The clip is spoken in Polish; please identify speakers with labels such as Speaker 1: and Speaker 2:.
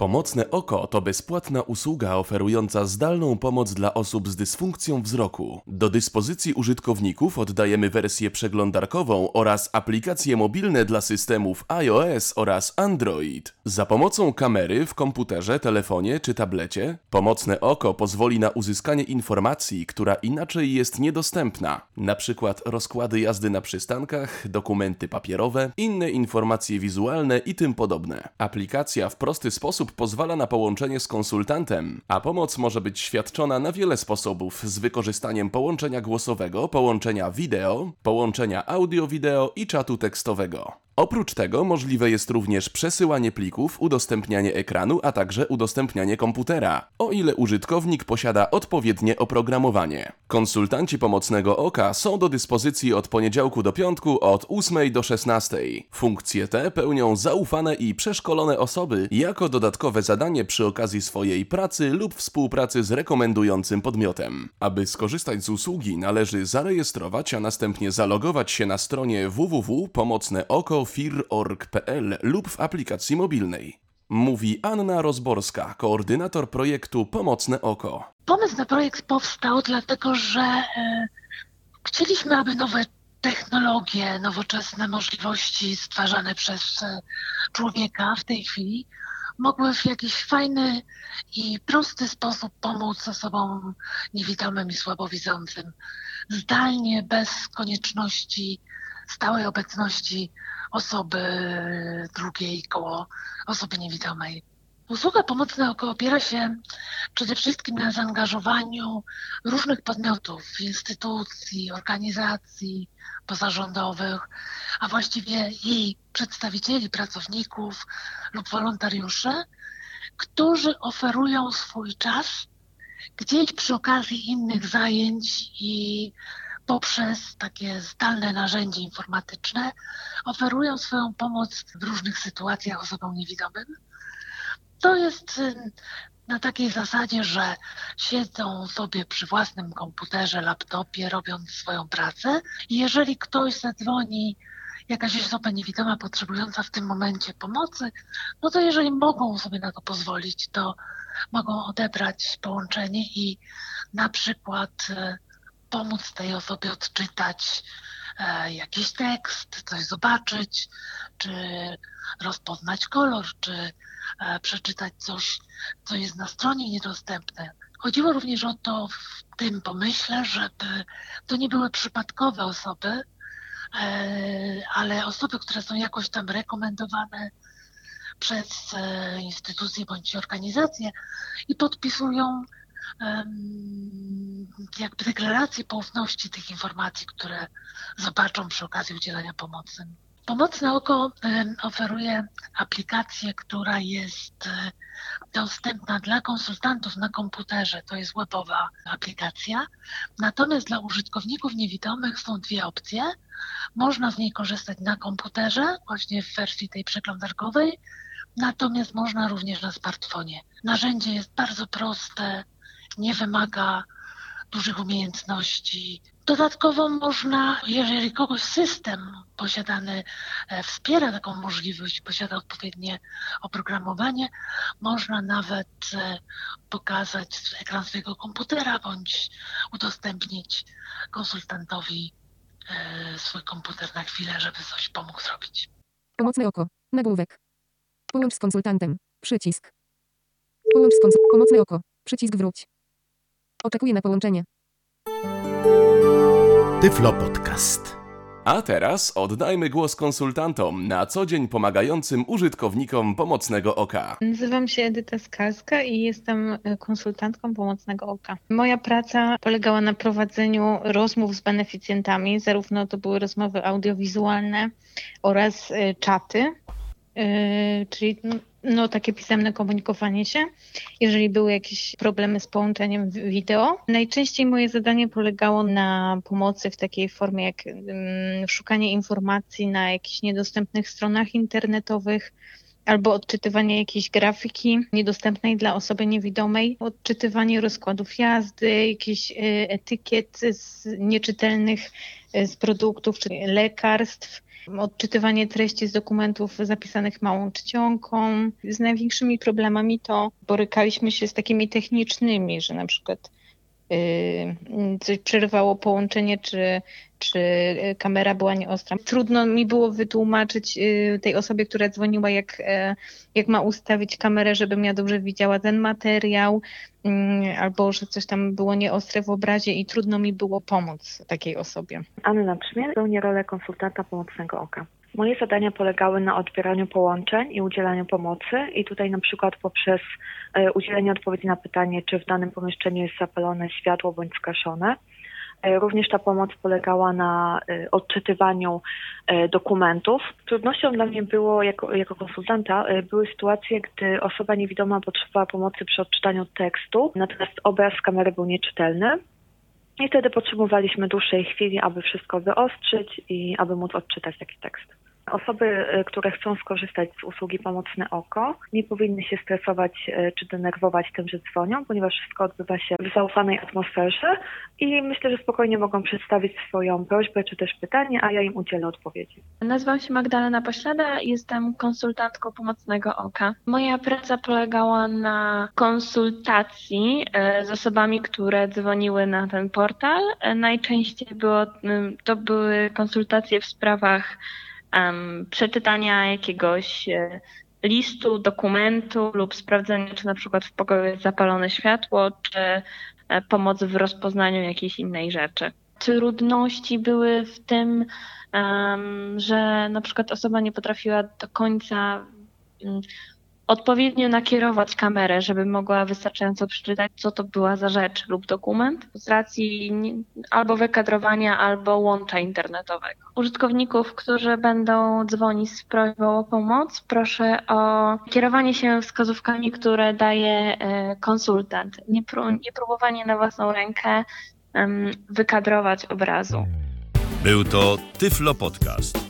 Speaker 1: Pomocne oko to bezpłatna usługa oferująca zdalną pomoc dla osób z dysfunkcją wzroku. Do dyspozycji użytkowników oddajemy wersję przeglądarkową oraz aplikacje mobilne dla systemów iOS oraz Android. Za pomocą kamery w komputerze, telefonie czy tablecie, pomocne oko pozwoli na uzyskanie informacji, która inaczej jest niedostępna, na przykład rozkłady jazdy na przystankach, dokumenty papierowe, inne informacje wizualne i tym podobne. Aplikacja w prosty sposób pozwala na połączenie z konsultantem, a pomoc może być świadczona na wiele sposobów z wykorzystaniem połączenia głosowego, połączenia wideo, połączenia audio-wideo i czatu tekstowego. Oprócz tego możliwe jest również przesyłanie plików, udostępnianie ekranu, a także udostępnianie komputera, o ile użytkownik posiada odpowiednie oprogramowanie. Konsultanci pomocnego oka są do dyspozycji od poniedziałku do piątku od 8 do 16. Funkcje te pełnią zaufane i przeszkolone osoby jako dodatkowe zadanie przy okazji swojej pracy lub współpracy z rekomendującym podmiotem. Aby skorzystać z usługi należy zarejestrować, a następnie zalogować się na stronie www.pomocneoko.fir.org.pl lub w aplikacji mobilnej. Mówi Anna Rozborska, koordynator projektu Pomocne Oko.
Speaker 2: Pomysł na projekt powstał dlatego, że e, chcieliśmy, aby nowe technologie, nowoczesne możliwości stwarzane przez e, człowieka w tej chwili mogły w jakiś fajny i prosty sposób pomóc osobom niewidomym i słabowidzącym. Zdalnie, bez konieczności stałej obecności osoby drugiej koło osoby niewidomej. Usługa pomocna oko opiera się przede wszystkim na zaangażowaniu różnych podmiotów, instytucji, organizacji pozarządowych, a właściwie jej przedstawicieli, pracowników lub wolontariuszy, którzy oferują swój czas gdzieś przy okazji innych zajęć i poprzez takie zdalne narzędzie informatyczne oferują swoją pomoc w różnych sytuacjach osobom niewidomym. To jest y, na takiej zasadzie, że siedzą sobie przy własnym komputerze, laptopie, robiąc swoją pracę. I jeżeli ktoś zadzwoni, jakaś osoba niewidoma potrzebująca w tym momencie pomocy, no to jeżeli mogą sobie na to pozwolić, to mogą odebrać połączenie i na przykład y, pomóc tej osobie odczytać e, jakiś tekst, coś zobaczyć, czy rozpoznać kolor, czy e, przeczytać coś, co jest na stronie niedostępne. Chodziło również o to w tym pomyśle, żeby to nie były przypadkowe osoby, e, ale osoby, które są jakoś tam rekomendowane przez instytucje bądź organizacje i podpisują jakby deklarację poufności tych informacji, które zobaczą przy okazji udzielania pomocy. Pomocne Oko oferuje aplikację, która jest e, dostępna dla konsultantów na komputerze. To jest webowa aplikacja. Natomiast dla użytkowników niewidomych są dwie opcje. Można z niej korzystać na komputerze, właśnie w wersji tej przeglądarkowej, natomiast można również na smartfonie. Narzędzie jest bardzo proste, nie wymaga dużych umiejętności. Dodatkowo można, jeżeli kogoś system posiadany e, wspiera taką możliwość, posiada odpowiednie oprogramowanie, można nawet e, pokazać ekran swojego komputera bądź udostępnić konsultantowi e, swój komputer na chwilę, żeby coś pomógł zrobić.
Speaker 3: Pomocne oko. Nagłówek. Połącz z konsultantem. Przycisk. Połącz z konsultantem. Pomocne oko. Przycisk wróć. Oczekuję na połączenie.
Speaker 4: Tyflo Podcast.
Speaker 1: A teraz oddajmy głos konsultantom, na co dzień pomagającym użytkownikom pomocnego oka.
Speaker 5: Nazywam się Edyta Skalska i jestem e, konsultantką pomocnego oka. Moja praca polegała na prowadzeniu rozmów z beneficjentami, zarówno to były rozmowy audiowizualne oraz e, czaty, czyli no, takie pisemne komunikowanie się, jeżeli były jakieś problemy z połączeniem wideo. Najczęściej moje zadanie polegało na pomocy w takiej formie jak um, szukanie informacji na jakichś niedostępnych stronach internetowych, albo odczytywanie jakiejś grafiki niedostępnej dla osoby niewidomej, odczytywanie rozkładów jazdy, jakichś etykiet z nieczytelnych z produktów czy lekarstw odczytywanie treści z dokumentów zapisanych małą czcionką. Z największymi problemami to borykaliśmy się z takimi technicznymi, że na przykład coś przerywało połączenie, czy, czy kamera była nieostra. Trudno mi było wytłumaczyć yy, tej osobie, która dzwoniła, jak, yy, jak ma ustawić kamerę, żebym ja dobrze widziała ten materiał, albo że coś tam było nieostre w obrazie i trudno mi było pomóc takiej osobie.
Speaker 6: Anna Trzmiel pełni rolę konsultanta pomocnego oka. Moje zadania polegały na odbieraniu połączeń i udzielaniu pomocy i tutaj na przykład poprzez e, udzielenie odpowiedzi na pytanie, czy w danym pomieszczeniu jest zapalone światło bądź skaszone. E, również ta pomoc polegała na e, odczytywaniu dokumentów. Trudnością dla mnie było jako, jako konsultanta były sytuacje, gdy osoba niewidoma potrzebowała pomocy przy odczytaniu tekstu, natomiast obraz kamery był nieczytelny. I wtedy potrzebowaliśmy dłuższej chwili, aby wszystko wyostrzyć i aby móc odczytać taki tekst. Osoby, e, które chcą skorzystać z usługi Pomocne Oko, nie powinny się stresować e, czy denerwować tym, że dzwonią, ponieważ wszystko odbywa się w zaufanej atmosferze i myślę, że spokojnie mogą przedstawić swoją prośbę czy też pytanie, a ja im udzielę odpowiedzi.
Speaker 7: Nazywam się Magdalena Poślada, jestem konsultantką Pomocnego Oka. Moja praca polegała na konsultacji e, z osobami, które dzwoniły na ten portal. Najczęściej było, to były konsultacje w sprawach przeczytania jakiegoś e, listu, dokumentu lub sprawdzenia, czy na przykład w pokoju jest zapalone światło, czy e, pomoc w rozpoznaniu jakiejś innej rzeczy. Trudności były w tym, że na przykład osoba nie potrafiła do końca um, odpowiednio nakierować kamerę, żeby mogła wystarczająco przeczytać, co to była za rzecz lub dokument, z racji albo wykadrowania, albo łącza internetowego. Użytkowników, którzy będą dzwonić z prośbą o pomoc, proszę o kierowanie się wskazówkami, które daje e, konsultant. Nie, pró nie próbowanie na własną rękę wykadrować obrazu.
Speaker 4: Był to Tyflo Podcast.